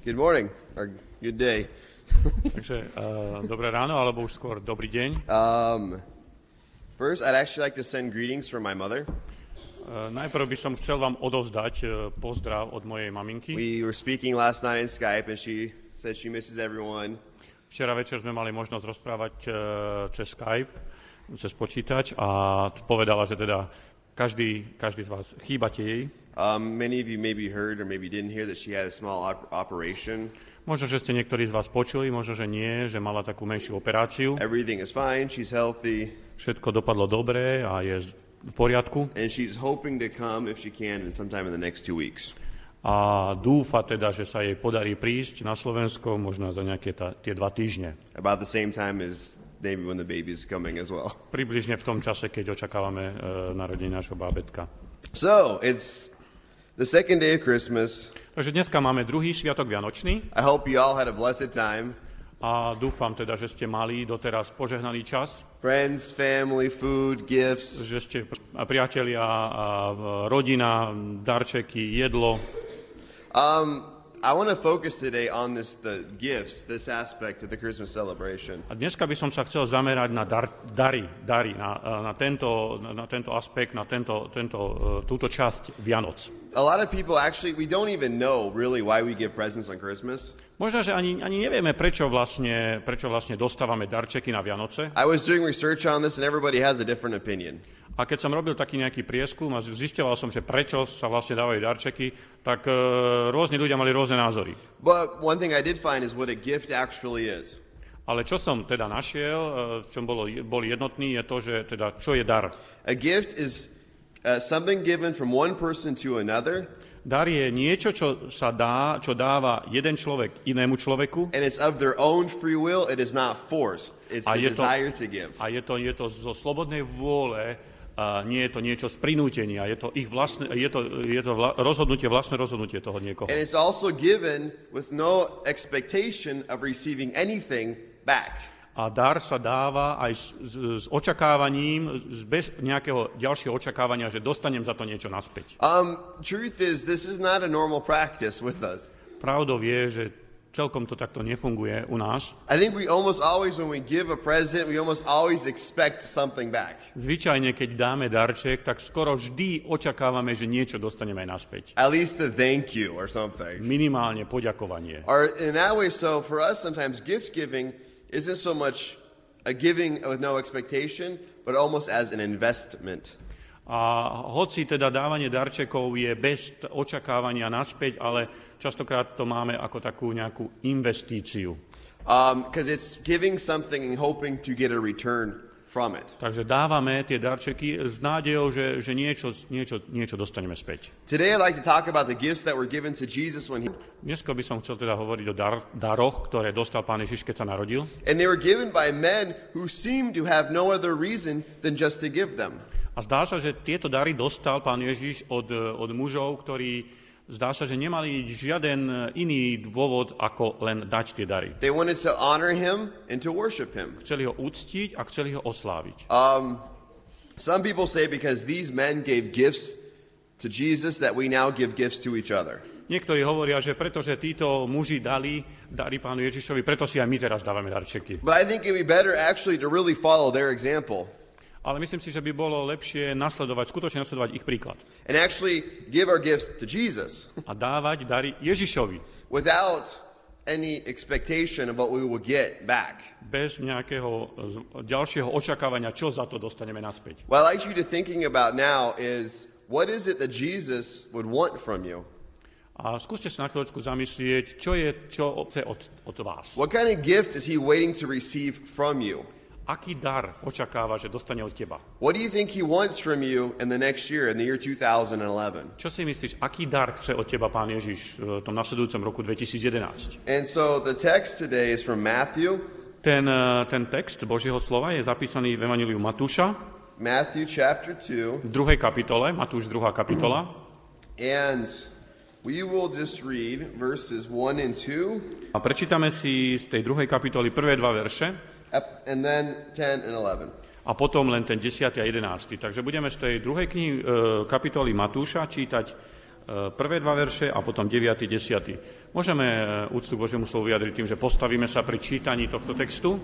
Good morning, or good day. Takže uh, dobré ráno, alebo už skôr dobrý deň. Um, first, I'd actually like to send greetings from my mother. Uh, najprv by som chcel vám odovzdať uh, pozdrav od mojej maminky. We were speaking last night in Skype, and she said she misses everyone. Včera večer sme mali možnosť rozprávať uh, cez Skype, cez počítač a povedala, že teda každý, každý z vás chýbate jej. Um, many of you maybe heard or maybe didn't hear that she had a small op- operation. Možno, že ste niektorí z vás počuli, možno, že nie, že mala takú menšiu operáciu. Everything is fine. She's healthy, Všetko dopadlo dobre a je v poriadku. and she's hoping to come if she can, and sometime in the next two weeks. A dúfa teda, že sa jej podarí prísť na Slovensko možno za nejaké ta, tie dva týždne. About the same time as maybe when the baby's coming as well. Približne v tom čase, keď očakávame e, narodenie nášho bábetka. So it's the second day of Christmas. Takže dneska máme druhý sviatok Vianočný I hope you all had a blessed time. a dúfam teda, že ste mali doteraz požehnaný čas, Friends, family, food, gifts. že ste priatelia, a rodina, darčeky, jedlo. Um, I want to focus today on this the gifts, this aspect of the Christmas celebration. A dneska by som sa chcel zamerať na dar, dary, dary na, na, tento, na tento aspekt, na tento, tento, e, túto časť Vianoc. A lot of people actually we don't even know really why we give presents on Christmas. Možno, že ani, ani nevieme, prečo vlastne, prečo vlastne dostávame darčeky na Vianoce. I was doing research on this and everybody has a different opinion. A keď som robil taký nejaký prieskum a zistoval som, že prečo sa vlastne dávajú darčeky, tak e, rôzni ľudia mali rôzne názory. But one thing I did find is what a gift actually is. Ale čo som teda našiel, e, v čom bolo, boli jednotní, je to, že teda čo je dar. A gift is uh, something given from one person to another, Dar je niečo, čo sa dá, čo dáva jeden človek inému človeku and it's of their own free will. It is not forced. It's A a je to- desire to give. a je to, je to zo slobodnej vôle, a nie je to niečo z prinútenia, je to, ich vlastné, je to, je to vla, rozhodnutie, vlastné rozhodnutie toho niekoho. And it's also given with no expectation of receiving anything back. A dar sa dáva aj s, s, s očakávaním, s bez nejakého ďalšieho očakávania, že dostanem za to niečo naspäť. Um, truth is, this is not a normal practice with us. Pravdou je, že celkom to takto nefunguje u nás. I think we almost always, when we give a present, we almost always expect something back. Zvyčajne, keď dáme darček, tak skoro vždy očakávame, že niečo dostaneme aj naspäť. At least a thank you or something. Minimálne poďakovanie. Or in that way, so for us, sometimes gift giving isn't so much a giving with no expectation, but almost as an investment. A hoci teda dávanie darčekov je bez očakávania naspäť, ale častokrát to máme ako takú nejakú investíciu. Um, it's giving something and hoping to get a return from it. Takže dávame tie darčeky s nádejou, že, že niečo, niečo, niečo dostaneme späť. Today, I'd like to talk about the gifts that were given to Jesus when he, Dneska by som chcel teda hovoriť o dar, daroch, ktoré dostal pán Ježiš, keď sa narodil. and they were given by men who seemed to have no other reason than just to give them. A zdá sa, že tieto dary dostal pán Ježiš od, od mužov, ktorí zdá sa, že nemali žiaden iný dôvod, ako len dať tie dary. They wanted to honor him and to worship him. Chceli ho uctiť a chceli ho osláviť. Um, some people say because these men gave gifts to Jesus that we now give gifts to each other. Niektorí hovoria, že pretože títo muži dali dary pánu Ježišovi, preto si aj my teraz dávame darčeky. But I think it'd be better actually to really follow their example Ale myslím si, že by bolo lepšie nasledovať, skutočne nasledovať ich príklad. and actually give our gifts to Jesus A dávať dary Ježišovi. without any expectation of what we will get back. Bez nejakého z- ďalšieho očakávania, čo za to dostaneme naspäť. What I'd like you to thinking about now is what is it that Jesus would want from you? A skúste sa na chvíľočku zamyslieť, čo je, čo chce od, od vás. What kind of gift is he waiting to receive from you? Aký dar očakáva, že dostane od teba? What do you think he wants from you in the next year, in the year 2011? Čo si myslíš, aký dar chce od teba pán Ježiš v tom nasledujúcom roku 2011? And so the text today is from Matthew, Ten, eh, ten text Božieho slova je zapísaný v Evangeliu Matúša Matthew chapter 2, v druhej kapitole, Matúš 2. kapitola. and we will just read verses 1 and 2, A prečítame si z tej druhej kapitoly prvé dva verše and then 10 and 11. a potom len ten 10. a 11. Takže budeme z tej druhej knihy e, kapitoly Matúša čítať e, prvé dva verše a potom 9. 10. Môžeme e, úctu Božiemu slovu vyjadriť tým, že postavíme sa pri čítaní tohto textu.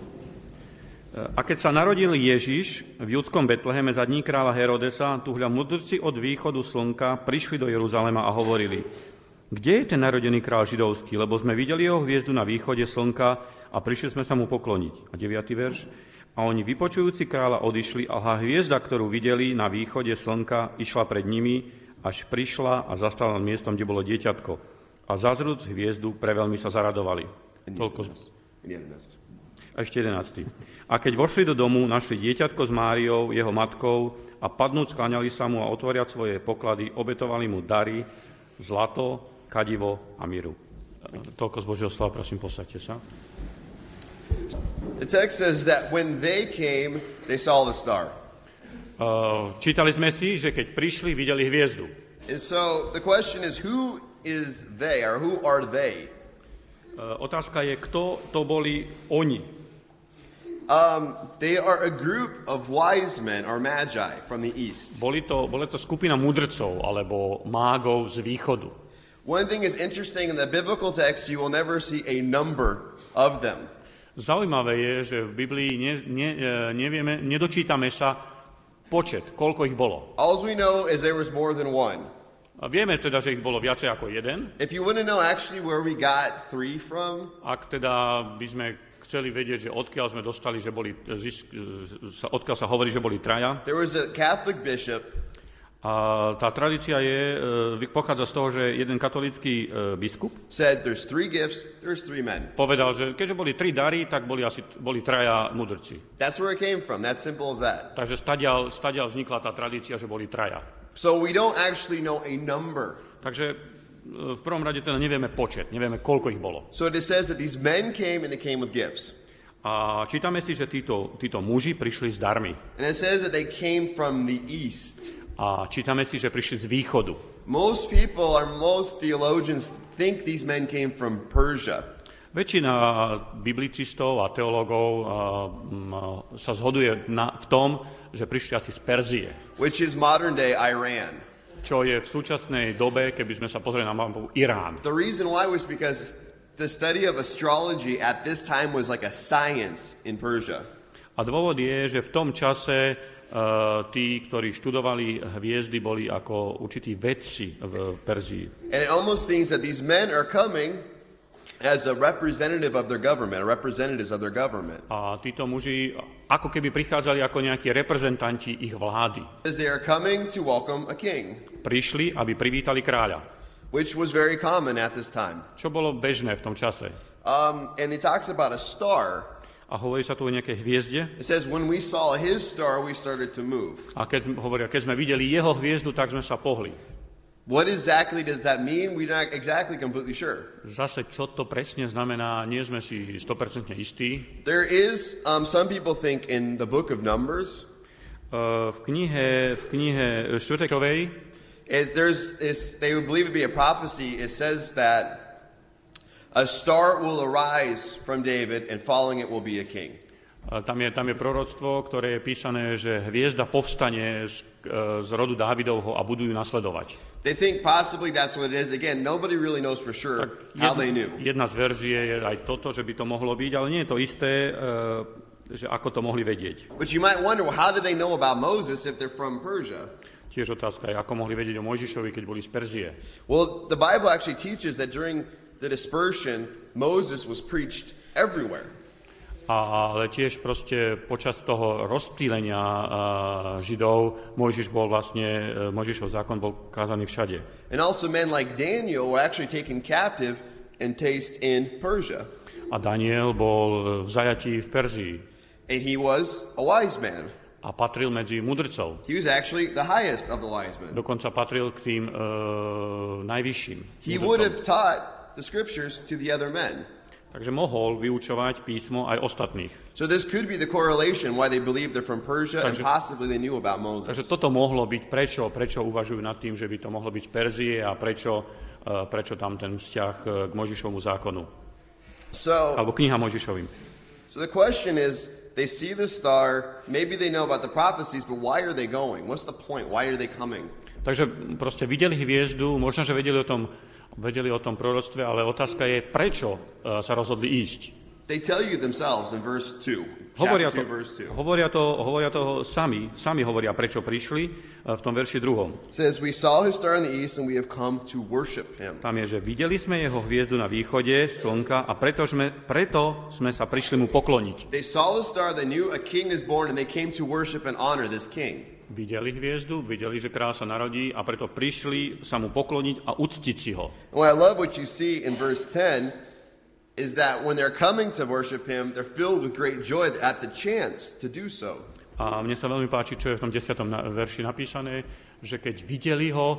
A keď sa narodil Ježiš v judskom Betleheme za dní kráľa Herodesa, tu hľa mudrci od východu slnka prišli do Jeruzalema a hovorili, kde je ten narodený král židovský, lebo sme videli jeho hviezdu na východe slnka a prišli sme sa mu pokloniť. A 9. verš. A oni vypočujúci kráľa odišli a hviezda, ktorú videli na východe slnka, išla pred nimi, až prišla a zastala nad miestom, kde bolo dieťatko. A zazrúc hviezdu, preveľmi sa zaradovali. Toľko. A ešte 11. A keď vošli do domu, našli dieťatko s Máriou, jeho matkou, a padnúť skláňali sa mu a otvoriať svoje poklady, obetovali mu dary, zlato, kadivo a miru. Toľko z Božieho slova, prosím, posaďte sa. The text says that when they came, they saw the star. Uh, čítali sme si, že keď prišli, videli hviezdu. And so the question is who is they or who are they? Uh, otázka je, kto to boli oni. Um, they are a group of wise men or magi from the east. Boli to, boli to skupina mudrcov alebo mágov z východu. One thing is interesting in the biblical text, you will never see a number of them. Zaujímavé je, že v Biblii ne, ne, e, nevieme, nedočítame sa počet, koľko ich bolo. All we know is there was more than one. A vieme teda, že ich bolo viacej ako jeden. If you want to know actually where we got three from, Ak teda by sme chceli vedieť, že odkiaľ sme dostali, že boli, zisk, sa- odkiaľ sa hovorí, že boli traja, there was a Catholic bishop a tá tradícia je, e, pochádza z toho, že jeden katolícky e, biskup said there's three gifts, there's three men. povedal, že keďže boli tri dary, tak boli asi boli traja mudrci. That's where it came from. That's simple as that. Takže stadial, stadial vznikla tá tradícia, že boli traja. So we don't actually know a number. Takže e, v prvom rade teda nevieme počet, nevieme, koľko ich bolo. So it says that these men came and they came with gifts. A čítame si, že títo, títo muži prišli s darmi. And it says that they came from the east. A čítame si, že prišli z východu. Most people or most theologians think these men came from Persia. Väčšina biblicistov a teológov a, m, sa zhoduje na, v tom, že prišli asi z Perzie, which is modern day Iran. čo je v súčasnej dobe, keby sme sa pozreli na mapu, Irán. The reason why was because the study of astrology at this time was like a science in Persia. A dôvod je, že v tom čase uh, tí, ktorí študovali hviezdy, boli ako určití vedci v Perzii. And it almost seems that these men are coming as a representative of their government, or representatives of their government. A títo muži ako keby prichádzali ako nejakí reprezentanti ich vlády. As they are coming to welcome a king, Prišli, aby privítali kráľa, which was very common at this time. čo bolo bežné v tom čase. Um, and he talks about a star. A hovorí sa tu o nejakej hviezde. It says, when we saw his star, we started to move. A keď, hovoria, keď sme videli jeho hviezdu, tak sme sa pohli. What exactly does that mean? We're not exactly completely sure. Zase, čo to presne znamená, nie sme si 100% istí. There is, um, some people think in the book of Numbers, Uh, v knihe, v knihe Štvrtečovej is there's is they would believe it be a prophecy. It says that a star will arise from David, and following it will be a king. a tam je, tam je proroctvo, ktoré je písané, že hviezda povstane z, e, z rodu Dávidovho a budú ju nasledovať. They think possibly that's what it is. Again, nobody really knows for sure how they knew. jedna z verzie je aj toto, že by to mohlo byť, ale nie je to isté, e, že ako to mohli vedieť. But you might wonder, well, how did they know about Moses if they're from Persia? Tiež otázka je, ako mohli vedieť o Mojžišovi, keď boli z Perzie. Well, the Bible actually teaches that during the dispersion, Moses was preached everywhere. A, ale tiež proste počas toho rozptýlenia a, Židov Mojžiš bol vlastne, e, Mojžišov zákon bol kázaný všade. And also men like Daniel were actually taken captive and placed in Persia. A Daniel bol v zajatí v Perzii And he was a wise man. a patril medzi mudrcov. He was actually the highest of the wise men. Dokonca patril k tým e, najvyšším. He mudrcom. would have taught the scriptures to the other men. Takže mohol vyučovať písmo aj ostatných. So this could be the correlation why they believe they're from Persia and Takže- possibly they knew about Takže Moses. toto mohlo byť, prečo, prečo uvažujú nad tým, že by to mohlo byť z Perzie a prečo, e, prečo tam ten vzťah e, k Mojžišovmu zákonu, So, alebo kniha Mojžišovým. so the question is, they see the star, maybe they know about the prophecies, but why are they going? What's the point? Why are they coming? Takže proste videli hviezdu, možno, že vedeli o tom, vedeli o tom proroctve, ale otázka je, prečo e, sa rozhodli ísť. They tell you themselves in verse 2. Hovoria to, 2, verse 2. hovoria, to, hovoria to sami, sami hovoria, prečo prišli e, v tom verši druhom. Says, We saw his star in the east and we have come to worship him. Tam je, že videli sme jeho hviezdu na východe slnka a preto sme, preto sme sa prišli mu pokloniť. They saw the star, they knew a king is born, and they came to worship and honor this king. Videli hviezdu, videli, že kráľ sa narodí a preto prišli sa mu pokloniť a uctiť si ho. What I love what you see in verse 10 is that when they're coming to worship him, they're filled with great joy at the chance to do so. A mne sa veľmi páči, čo je v tom 10. na- verši napísané, že keď videli ho, e,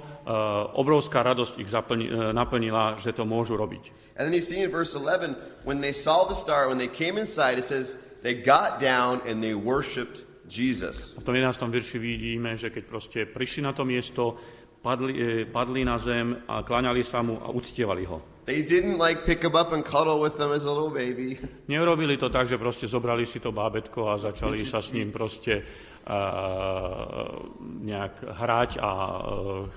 obrovská radosť ich zaplni, e, naplnila, že to môžu robiť. And then you see in verse 11, when they saw the star, when they came inside, it says, they got down and they worshiped Jesus. V tom 11. verši vidíme, že keď proste prišli na to miesto, padli, e, padli na zem a kláňali sa mu a uctievali ho. They didn't like pick him up and cuddle with them as a little baby. Neurobili to tak, že proste zobrali si to bábetko a začali sa s ním proste uh, nejak hrať a uh,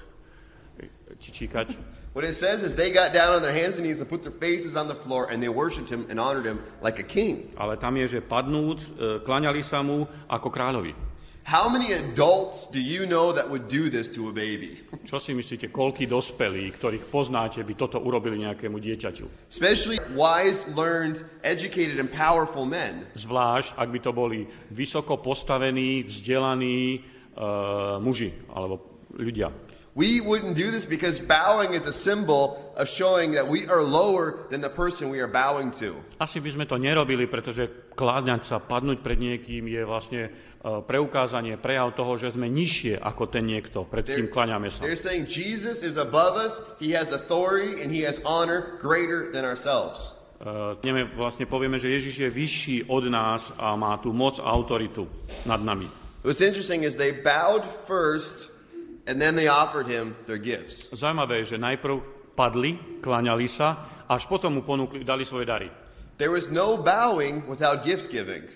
čičíkať. What it says is they got down on their hands and knees and put their faces on the floor and they worshiped him and honored him like a king. Ale tam je, že padnúc, uh, kláňali sa mu ako kráľovi. How many adults do you know that would do this to a baby? Čo si myslíte, koľký dospelí, ktorých poznáte, by toto urobili nejakému dieťaťu? Especially wise, learned, educated, and powerful men. Zvlášť, ak by to boli vysoko postavení, vzdelaní uh, muži alebo ľudia. We wouldn't do this because bowing is a symbol of showing that we are lower than the person we are bowing to. Asi by sme to nerobili, pretože kláňať sa, padnúť pred niekým je vlastne uh, preukázanie, prejav toho, že sme nižšie ako ten niekto, pred kým kláňame sa. They're saying Jesus is above us, he has authority, and he has honor greater than ourselves. Uh, vlastne povieme, že Ježiš je vyšší od nás a má tú moc a autoritu nad nami. What's interesting is they bowed first, and then they offered him their gifts. Zaujímavé že najprv padli, kláňali sa, až potom mu ponúkli, dali svoje dary. There was no bowing without gift giving.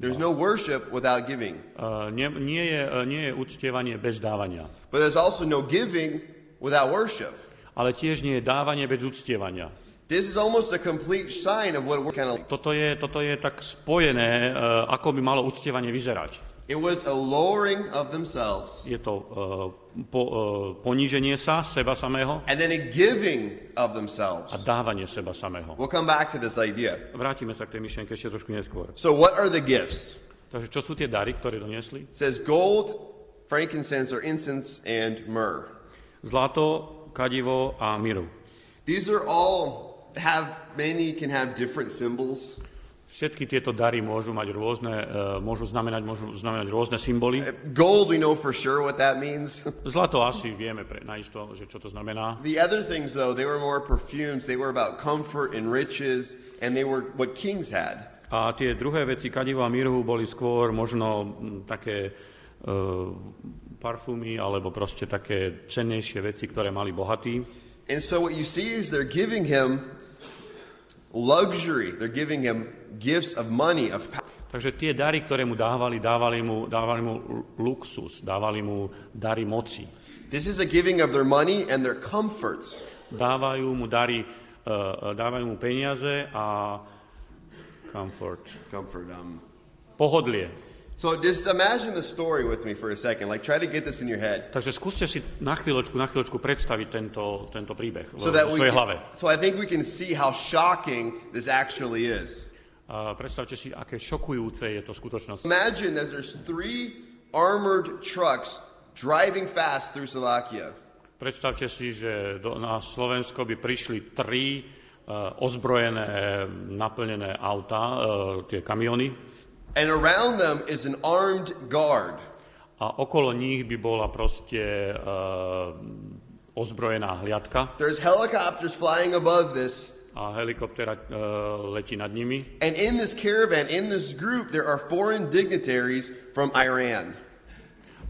There's no worship without giving. Uh, nie, nie, je, uh, nie je uctievanie bez dávania. But there's also no giving without worship. Ale tiež nie je dávanie bez uctievania. This is almost a complete sign of what we're kind of. Toto je, toto je tak spojené, uh, ako by malo uctievanie vyzerať. It was a lowering of themselves Je to uh, po, uh, poníženie sa seba samého and then a giving of a themselves. dávanie seba samého. We'll come back to this idea. Vrátime sa k tej myšlienke ešte trošku neskôr. So, what are the gifts? Takže čo sú tie dary, ktoré doniesli? It says gold, frankincense or incense, and myrrh. Zlato, kadivo a miru. These are all have many can have different symbols. Všetky tieto dary môžu mať rôzne, uh, môžu znamenať, môžu znamenať rôzne symboly. Uh, Gold, we know for sure what that means. Zlato asi vieme pre, naisto, že čo to znamená. The other things, though, they were more perfumes. They were about comfort and riches, and they were what kings had. A tie druhé veci, kadivo a mirhu, boli skôr možno také uh, parfumy alebo proste také cennejšie veci, ktoré mali bohatí. And so what you see is they're giving him luxury. They're giving him gifts of money, of power. Takže tie dary, ktoré mu dávali, dávali mu, dávali mu luxus, dávali mu dary moci. This is a giving of their money and their comforts. Dávajú mu dary, uh, dávajú mu peniaze a comfort, Comfort. Um. pohodlie. So just imagine the story with me for a second. Like try to get this in your head. Takže skúste si na chvíľočku, na chvíľočku predstaviť tento, tento príbeh So that we svojej hlave. so I think we can see how shocking this actually is. A predstavte si, aké šokujúce je to v skutočnosti. Imagine that there's three armored trucks driving fast through Slovakia. Predstavte si, že do, na Slovensko by prišli tri uh, ozbrojené, naplnené auta, uh, tie kamiony, And around them is an armed guard. a okolo nich by bola proste uh, ozbrojená hliadka There's helicopters flying above this. a helikoptera uh, letí nad nimi. And in this caravan, in this group, there are foreign dignitaries from Iran.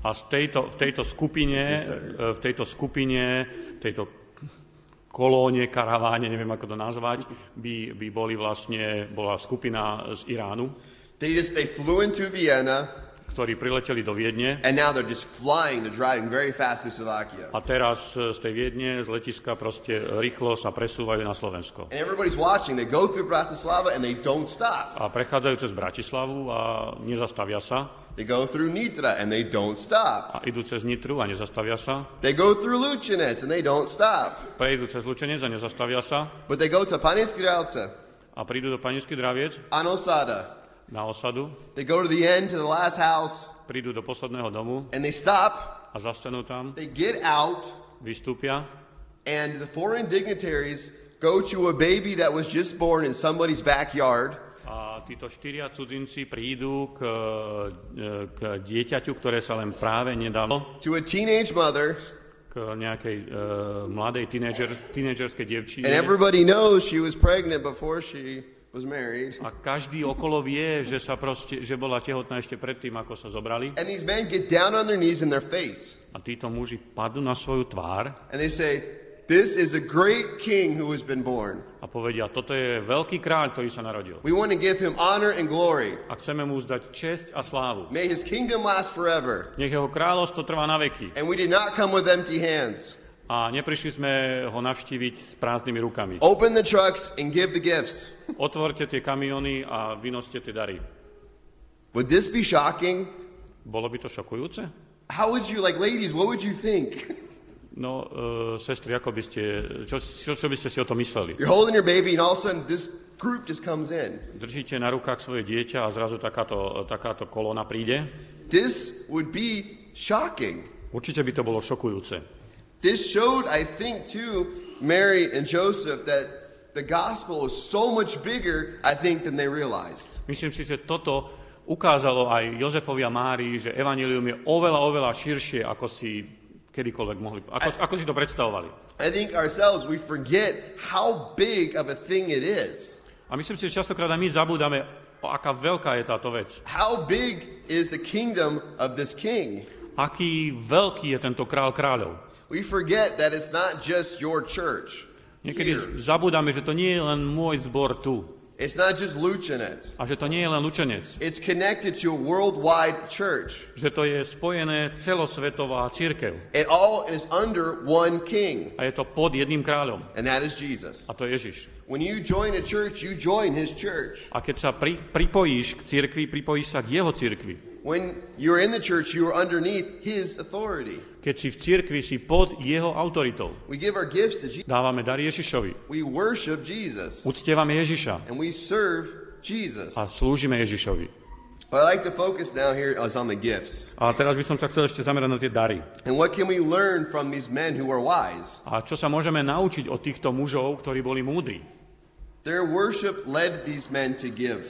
A z tejto, v tejto skupine, uh, v tejto skupine, tejto kolóne, karaváne, neviem ako to nazvať, by, by boli vlastne, bola skupina z Iránu, They just they flew into Vienna. ktorí prileteli do Viedne and now they're just flying. They're driving very fast to Slovakia. a teraz e, z tej Viedne, z letiska proste rýchlo sa presúvajú na Slovensko. And everybody's watching. They go through Bratislava and they don't stop. A prechádzajú cez Bratislavu a nezastavia sa. They go through Nitra and they don't stop. A idú cez Nitru a nezastavia sa. They go through Luchinec and they don't stop. Prejdú cez Lučenec a nezastavia sa. But they go to Panisky Realce, A prídu do Panický Draviec Anosada. Na osadu. They go to the end, to the last house, Prídu do posledného domu and they stop. a zastanú tam. They get out, Vystúpia and the foreign dignitaries go to a baby that was just born in somebody's backyard. a títo štyria cudzinci prídu k, e, k dieťaťu, ktoré sa len práve nedalo, to a teenage mother, k nejakej uh, mladej tínedžer, tínedžerskej dievčine. and everybody knows she was pregnant before she was married. A každý okolo vie, že, sa proste, že bola tehotná ešte predtým, ako sa zobrali. And these men get down on their knees in their face, A títo muži padnú na svoju tvár and they say, This is a great king who has been born. a povedia, toto je veľký kráľ, ktorý sa narodil. We want to give him honor and glory. A chceme mu zdať česť a slávu. May his kingdom last forever. Nech jeho kráľovstvo trvá na veky. And we did not come with empty hands. A neprišli sme ho navštíviť s prázdnymi rukami. Open the trucks and give the gifts. Otvorte tie kamiony a vynoste tie dary. Would this be shocking? Bolo by to šokujúce? How would you, like, ladies, what would you think? No, uh, sestry, ako by ste, čo, čo, čo by ste si o to mysleli? You're holding your baby, and all of a sudden, this group just comes in. Držíte na rukách svoje dieťa a zrazu takáto, takáto kolona príde? This would be shocking. Určite by to bolo šokujúce. This showed, I think, to Mary and Joseph that the gospel is so much bigger, I think, than they realized. Myslím si, že toto ukázalo aj Jozefovi a Márii, že evanilium je oveľa, oveľa širšie, ako si kedykoľvek mohli, ako, ako si to predstavovali. I think ourselves, we forget how big of a thing it is. A myslím si, že častokrát aj my zabúdame, aká veľká je táto vec. How big is the kingdom of this king? Aký veľký je tento král kráľov. We forget that it's not just your church. Niekedy here. zabúdame, že to nie je len môj zbor tu. It's not just Luchinets. A že to nie je len lučenec. It's connected to a worldwide church. Že to je spojené celosvetová církev. It all is under one king, A je to pod jedným kráľom. and that is Jesus. A to je Ježiš. When you join a church, you join his church. A keď sa pri, pripojíš k cirkvi, pripojíš sa k jeho cirkvi. When you're in the church, you are underneath his authority. Keď si v cirkvi, si pod jeho autoritou. We give our gifts to Jesus. Dávame dar Ježišovi. We worship Jesus. Uctievame Ježiša And we serve Jesus. a slúžime Ježišovi. What I like to focus now here is on the gifts. A teraz by som sa chcel ešte zamerať na tie dary. And what can we learn from these men who are wise? A čo sa môžeme naučiť od týchto mužov, ktorí boli múdri? Their worship led these men to give.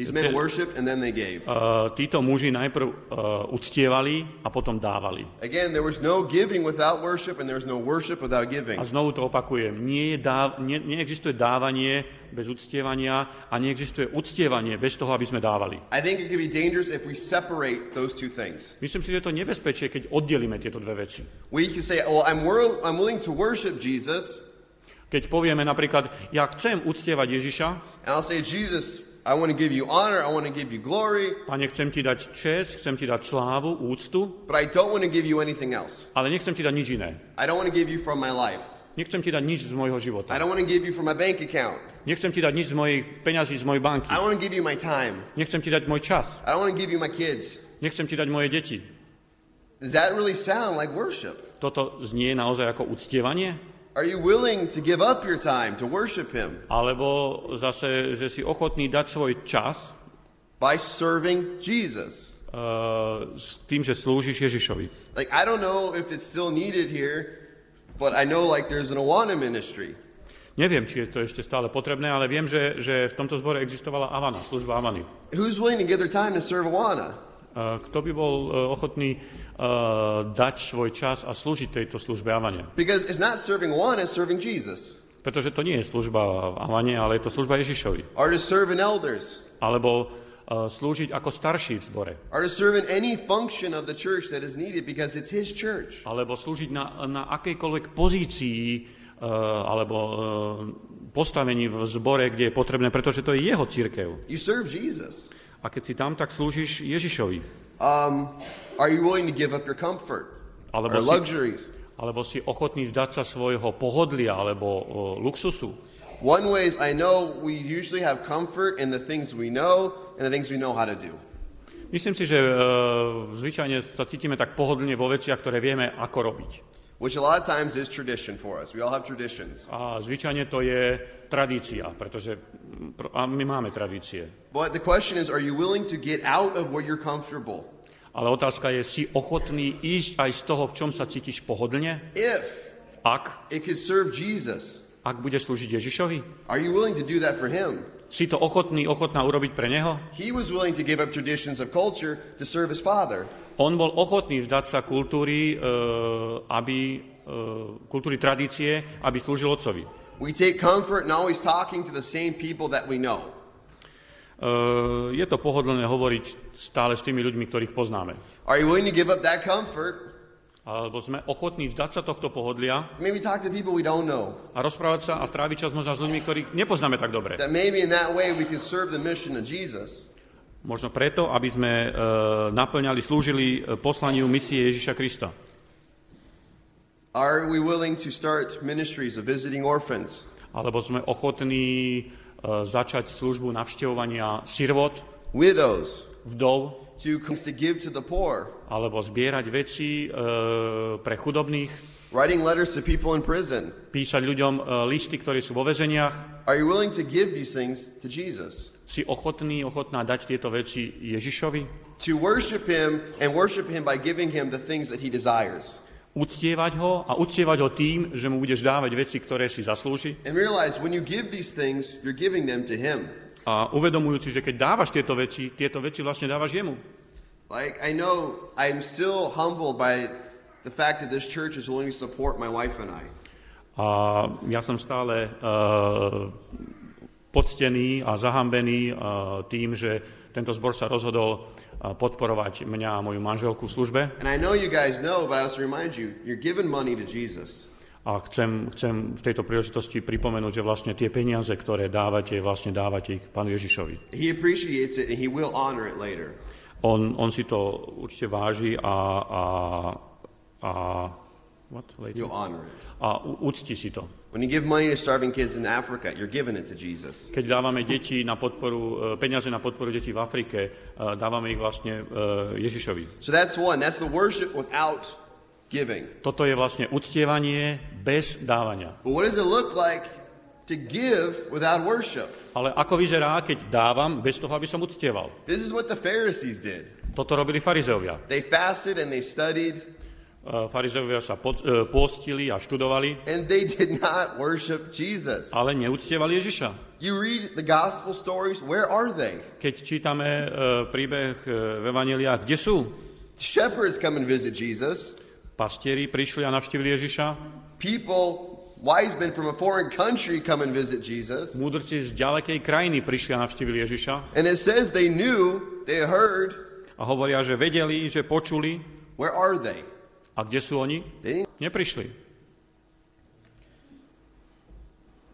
These men worshiped and then they gave. Uh, títo muži najprv uh, uctievali a potom dávali. Again, there was no giving without worship and there was no worship without giving. A znovu to opakujem, nie je dáv, nie, neexistuje dávanie bez uctievania a neexistuje uctievanie bez toho, aby sme dávali. I think it can be dangerous if we separate those two things. Myslím si, že je to nebezpečie, keď oddelíme tieto dve veci. We can say, well, I'm, wor- I'm willing to worship Jesus, Keď povieme napríklad, ja chcem uctievať Ježiša, and I'll say, Jesus, I want to give you honor, I want to give you glory, Pane, chcem ti dať čest, chcem ti dať slávu, úctu, but I don't want to give you anything else. ale nechcem ti dať nič iné. I don't want to give you from my life. Nechcem ti dať nič z môjho I života. don't want to give you from my bank account. Nechcem ti dať nič z mojich peňazí, z mojej banky. I want to give you my time. Nechcem ti dať môj čas. I don't want to give you my kids. Nechcem ti dať moje deti. Does that really sound like worship? Toto znie naozaj ako uctievanie? Are you willing to give up your time to worship Him Alebo zase, že si ochotný dať svoj čas by serving Jesus? uh, s tým, že slúžiš Ježišovi. Like, I don't know if it's still needed here, but I know like there's an Awana ministry. Neviem, či je to ešte stále potrebné, ale viem, že, že v tomto zbore existovala Avana, služba Avany. Who's willing to give their time to serve Awana? Uh, Kto by bol uh, ochotný uh, dať svoj čas a slúžiť tejto službe Avane? Because it's not serving Awana, it's serving Jesus. Pretože to nie je služba Avane, ale je to služba Ježišovi. Or to serve in elders. Alebo slúžiť ako starší v zbore. Or to serve in any function of the church that is needed because it's His church. Alebo slúžiť na, na akejkoľvek pozícii uh, alebo uh, postavení v zbore, kde je potrebné, pretože to je jeho církev. You serve Jesus. A keď si tam, tak slúžiš Ježišovi. Um, are you willing to give up your comfort Alebo or si- luxuries? Alebo si ochotný vzdať sa svojho pohodlia alebo o, luxusu. One way is I know we usually have comfort in the things we know and the things we know how to do. Myslím si, že e, zvyčajne sa cítime tak pohodlne vo veciach, ktoré vieme, ako robiť. Which a lot of times is tradition for us. We all have traditions. A zvyčajne to je tradícia, pretože mm, a my máme tradície. But the question is, are you willing to get out of where you're comfortable? Ale otázka je, si ochotný ísť aj z toho, v čom sa cítiš pohodlne? If Ak, it could serve Jesus, ak budeš slúžiť Ježišovi? are you willing to do that for him? Si to ochotný, ochotná urobiť pre Neho? He was willing to give up traditions of culture to serve his father. On bol ochotný vzdať sa kultúry, e, aby, e, kultúry tradície, aby slúžil otcovi. We take comfort in always talking to the same people that we know. E, je to pohodlné hovoriť stále s tými ľuďmi, ktorých poznáme. Are you willing to give up that comfort? Alebo sme ochotní vzdať sa tohto pohodlia Maybe talk to people we don't know. a rozprávať sa a tráviť čas možno s ľuďmi, ktorých nepoznáme tak dobre. That maybe in that way we could serve the mission of Jesus. Možno preto, aby sme e, naplňali, slúžili e, poslaniu misie Ježiša Krista. Are we willing to start ministries of visiting orphans? Alebo sme ochotní e, začať službu navštevovania sirvot, widows, vdov, to to give to the poor, alebo zbierať veci pre chudobných, writing letters to people in prison. písať ľuďom listy, ktorí sú vo väzeniach. Are you willing to give these things to Jesus? Si ochotný, ochotná dať tieto veci Ježišovi? To worship him and worship him by giving him the things that he desires. Uctievať ho a uctievať ho tým, že mu budeš dávať veci, ktoré si zaslúži? And realize when you give these things, you're giving them to him. A uvedomujúci, že keď dávaš tieto veci, tieto veci vlastne dávaš jemu. Like, I know I'm still humbled by the fact that this church is willing to support my wife and I. A ja som stále uh, poctený a zahambený uh, tým, že tento zbor sa rozhodol uh, podporovať mňa a moju manželku v službe. And I know you guys know, but I also remind you, you're giving money to Jesus. A chcem, chcem v tejto príležitosti pripomenúť, že vlastne tie peniaze, ktoré dávate, vlastne dávate ich Pánu Ježišovi. He appreciates it and he will honor it later. On, on si to určite váži a, a, a, what, later? You'll honor it. a ucti si to. When you give money to starving kids in Africa, you're giving it to Jesus. Keď dávame deti na podporu, e, peniaze na podporu detí v Afrike, e, dávame ich vlastne e, Ježišovi. So that's one. That's the worship without giving. Toto je vlastne uctievanie bez dávania. But what does it look like to give without worship? Ale ako vyzerá, keď dávam bez toho, aby som uctieval? This is what the Pharisees did. Toto robili farizeovia. They fasted and they studied, Farizeovia sa e, postili a študovali, and they did not worship Jesus. ale neúctievali Ježiša. You read the gospel stories, where are they? Keď čítame e, príbeh e, v Evangeliách, kde sú? Shepherds come and visit Jesus. Pastieri prišli a navštívili Ježiša, People, wise men from a foreign country come and visit Jesus. múdrci z ďalekej krajiny prišli a navštívili Ježiša And it says they knew, they heard. a hovoria, že vedeli, že počuli. Where are they? A kde sú oni? They didn't. Neprišli.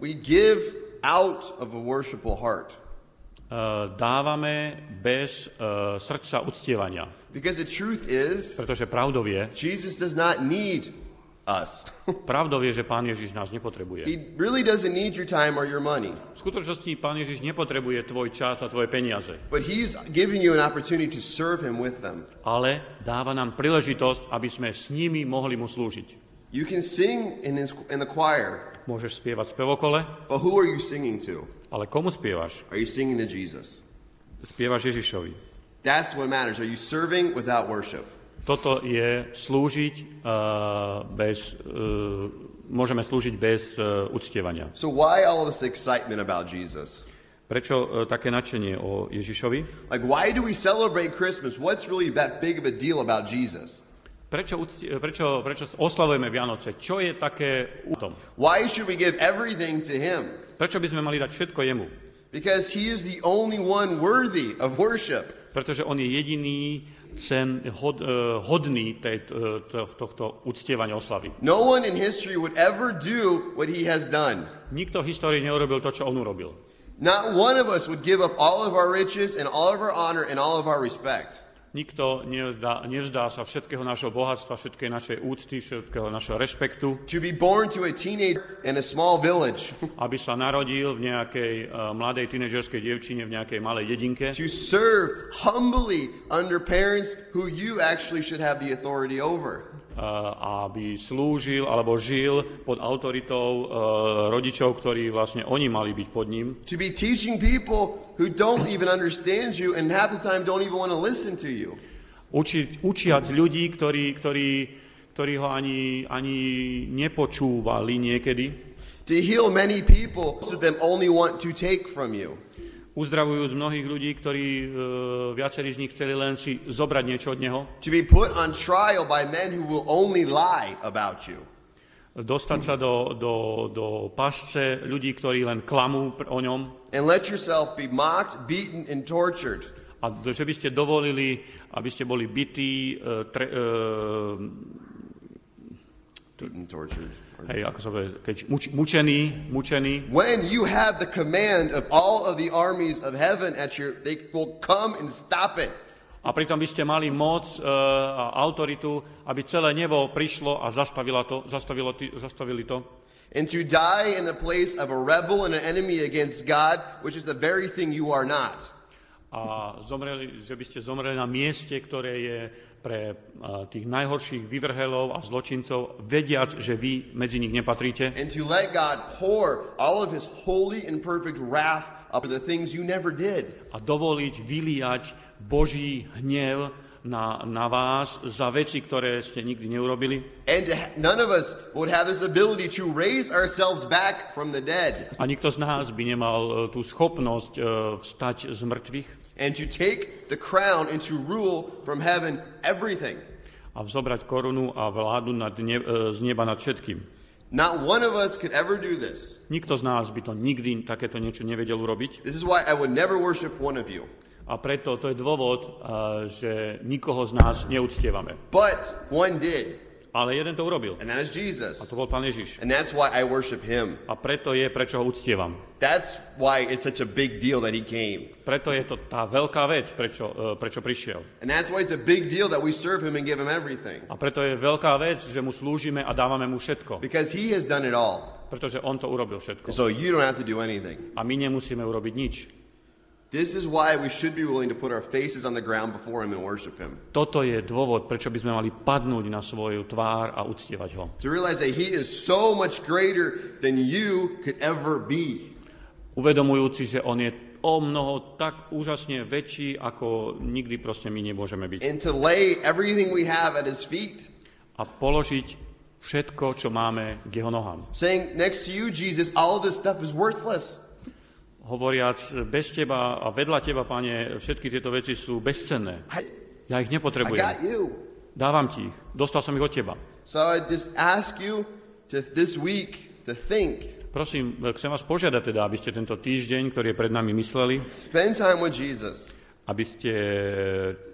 We give out of a worshipful heart. E, Dávame bez e, srdca uctievania. Because the truth is, Pretože pravdou je, Jesus does not need us. pravdou je, že Pán Ježiš nás nepotrebuje. he really doesn't need your time or your money. V skutočnosti Pán Ježiš nepotrebuje tvoj čas a tvoje peniaze, But he's giving you an opportunity to serve him with them. ale dáva nám príležitosť, aby sme s nimi mohli mu slúžiť. You can sing in, his, in the choir, Môžeš spievať v spevokole, but who are you singing to? ale komu spievaš? Are you singing to Jesus? Spievaš Ježišovi. That's what matters. Are you serving without worship? Toto je slúžiť uh, bez, uh, môžeme slúžiť bez uh, uctievania. So why all this excitement about Jesus? Prečo uh, také nadšenie o Ježišovi? Like, why do we celebrate Christmas? What's really that big of a deal about Jesus? Prečo, ucti- prečo, prečo oslavujeme Vianoce? Čo je také u tom? Why should we give everything to him? Prečo by sme mali dať všetko jemu? Because he is the only one worthy of worship. Pretože on je jediný cen, hod, uh, hodný tej, uh, to, tohto uctievania oslavy. No one in history would ever do what he has done. Nikto v histórii neurobil to, čo on urobil. Not one of us would give up all of our riches and all of our honor and all of our respect. Nikto nevzdá, nevzdá sa všetkého našho bohatstva, všetkej našej úcty, všetkého našeho rešpektu, To be born to a teenager in a small village, aby sa narodil v nejakej uh, mladej tínedžerskej dievčine v nejakej malej dedinke, to serve humbly under parents who you actually should have the authority over. Uh, aby slúžil alebo žil pod autoritou uh, rodičov, ktorí vlastne oni mali byť pod ním. To be teaching people who don't even understand you and half the time don't even want to listen to you. Uči, učiac ľudí, ktorí, ktorí, ktorí ho ani, ani nepočúvali niekedy, To heal many people, of them only want to take from you. Uzdravujú z mnohých ľudí, ktorí uh, viacerí z nich chceli len si zobrať niečo od neho, To be put on trial by men who will only lie about you. dostať sa do, do, do pasce ľudí, ktorí len klamú o ňom And let yourself be mocked, beaten, and tortured. a že by ste dovolili, aby ste boli bytí, uh, tre, uh, Beaten, tortured. Hej, ako sa povie, keď muč, mučení, mučení, When you have the command of all of the armies of heaven at your, they will come and stop it. A pritom by ste mali moc e, a autoritu, aby celé nebo prišlo a zastavilo to, zastavilo, zastavili to. And to die in the place of a rebel and an enemy against God, which is the very thing you are not. A zomreli, že by ste zomreli na mieste, ktoré je pre e, tých najhorších vyvrhelov a zločincov, vediac, že vy medzi nich nepatríte. And to let God pour all of his holy and perfect wrath up the things you never did. A dovoliť vyliať Boží hnev na, na vás za veci, ktoré ste nikdy neurobili. And none of us would have this ability to raise ourselves back from the dead A nikto z nás by nemal e, tú schopnosť e, vstať z mŕtvych and to take the crown and to rule from heaven everything. a vzobrať korunu a vládu nad ne, e, z neba nad všetkým. Not one of us could ever do this. Nikto z nás by to nikdy takéto niečo nevedel urobiť. This is why I would never worship one of you. A preto to je dôvod, a, že nikoho z nás neúctievame. But one did, Ale jeden to urobil. and that is A Jesus. to bol Pán Ježiš. And that's why I worship him. A preto je, prečo ho uctievam. That's why it's such a big deal that he came. Preto je to tá veľká vec, prečo, e, prečo prišiel. And that's why it's a big deal that we serve him and give him everything. A preto je veľká vec, že mu slúžime a dávame mu všetko. Because he has done it all. Pretože on to urobil všetko. So you don't have to do anything. A my nemusíme urobiť nič. This is why we should be willing to put our faces on the ground before him and worship him. Toto je dôvod, prečo by sme mali padnúť na svoju tvár a uctievať ho. To realize that he is so much greater than you could ever be. Uvedomujúci, že on je o mnoho tak úžasne väčší, ako nikdy proste my nemôžeme byť. And to lay everything we have at his feet. A položiť všetko, čo máme k jeho nohám. Saying, next to you, Jesus, all of this stuff is worthless. Hovoriac, bez teba a vedľa teba, pane, všetky tieto veci sú bezcenné. Ja ich nepotrebujem. Dávam ti ich. Dostal som ich od teba. So I just ask you to this week to think, Prosím, chcem vás požiadať teda, aby ste tento týždeň, ktorý je pred nami mysleli, spend time with Jesus, aby ste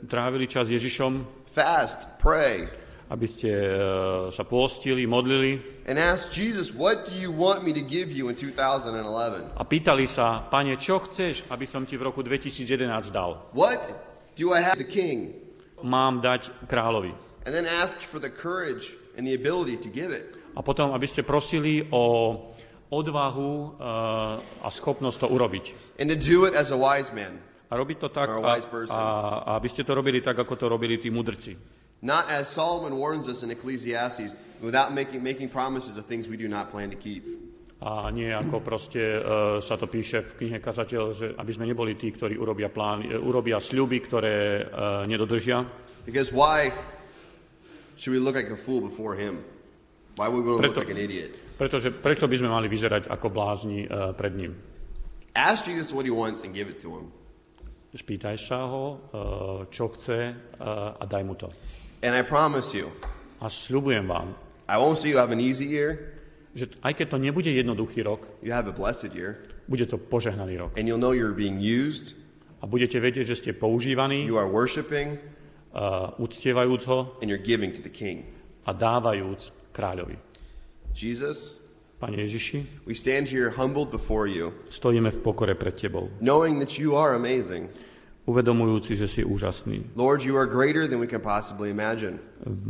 trávili čas s Ježišom, fast, pray, aby ste e, sa pôstili, modlili and ask Jesus, what do you want me to give you in 2011? a pýtali sa, pane, čo chceš, aby som ti v roku 2011 dal? What do I have the king? Mám dať kráľovi. And then ask for the courage and the ability to give it. A potom, aby ste prosili o odvahu e, a schopnosť to urobiť. And to do it as a wise man, A robiť to tak, a a, a aby ste to robili tak, ako to robili tí mudrci. Not as Solomon warns us in Ecclesiastes, without making, making promises of things we do not plan to keep. A nie ako proste uh, sa to píše v knihe Kazateľ, že aby sme neboli tí, ktorí urobia, plán, uh, urobia sľuby, ktoré uh, nedodržia. Because why should we look like a fool before him? Why would we look Preto- like an idiot? Pretože prečo by sme mali vyzerať ako blázni uh, pred ním? Ask Jesus what he wants and give it to him. Spýtaj sa ho, uh, čo chce uh, a daj mu to. And I promise you, A sľubujem vám, I won't say you have an easy year. že aj keď to nebude jednoduchý rok, You have a blessed year. bude to požehnaný rok. And you'll know you're being used. A budete vedieť, že ste používaní, You are worshiping uh, uctievajúc ho and you're giving to the king. a dávajúc kráľovi. Jesus, Pane Ježiši, we stand here humbled before you, stojíme v pokore pred Tebou, knowing that you are amazing. Uvedomujúci, že si úžasný. Lord, you are greater than we can possibly imagine.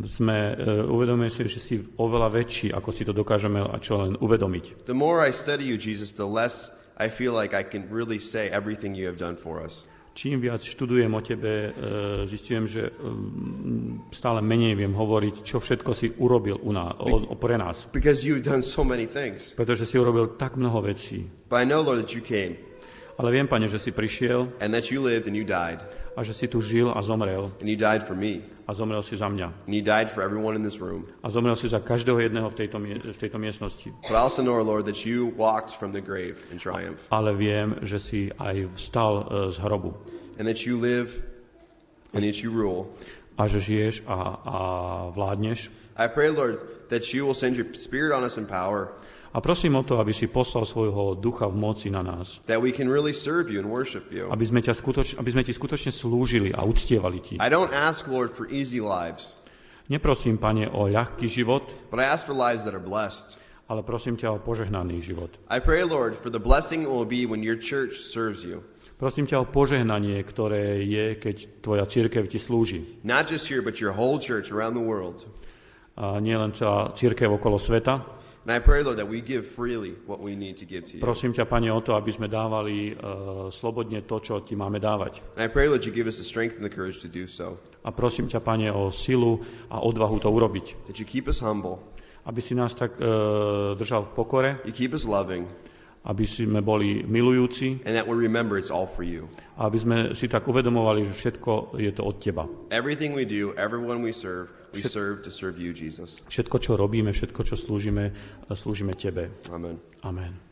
Sme, e, uvedomujeme si, že si oveľa väčší, ako si to dokážeme a čo len uvedomiť. The more I study you, Jesus, the less I feel like I can really say everything you have done for us. Čím viac študujem o tebe, e, zistujem, že mm, stále menej viem hovoriť, čo všetko si urobil u nás, o, o, pre nás. Because you've done so many things. Pretože si urobil tak mnoho vecí. But I know, Lord, that you came Ale viem, Pane, že si prišiel and that you lived and you died. a že si tu žil a zomrel. And you died for me. A zomrel si za mňa. And you died for everyone in this room. A zomrel si za každého jedného v tejto, v tejto miestnosti. But I also know, Lord, that you walked from the grave in triumph. Ale viem, že si aj vstal e, z hrobu. And that you live and that you rule. A že žiješ a, a vládneš. I pray, Lord, that you will send your spirit on us in power, A prosím o to, aby si poslal svojho ducha v moci na nás. that we can really serve you and worship you. Aby sme, ťa skutoč- aby sme ti skutočne slúžili a uctievali ti. I don't ask, Lord, for easy lives, Neprosím, Pane, o ľahký život, but I ask for lives that are blessed. ale prosím ťa o požehnaný život. I pray, Lord, for the blessing will be when your church serves you. Prosím ťa o požehnanie, ktoré je, keď tvoja církev ti slúži. Not just here, but your whole church around the world. A nie len celá církev okolo sveta. And I pray, Lord, that we give freely what we need to give to you. Prosím ťa, Pane, o to, aby sme dávali uh, slobodne to, čo ti máme dávať. And I pray, Lord, you give us the strength and the courage to do so. A prosím ťa, Pane, o silu a odvahu to urobiť. That you keep us humble, Aby si nás tak uh, držal v pokore, you keep us loving, aby sme boli milujúci and that we remember it's all for you. a aby sme si tak uvedomovali, že všetko je to od Teba. Everything we do, everyone we serve, we serve to serve you, Jesus. Všetko, čo robíme, všetko, čo slúžime, slúžime Tebe. Amen. Amen.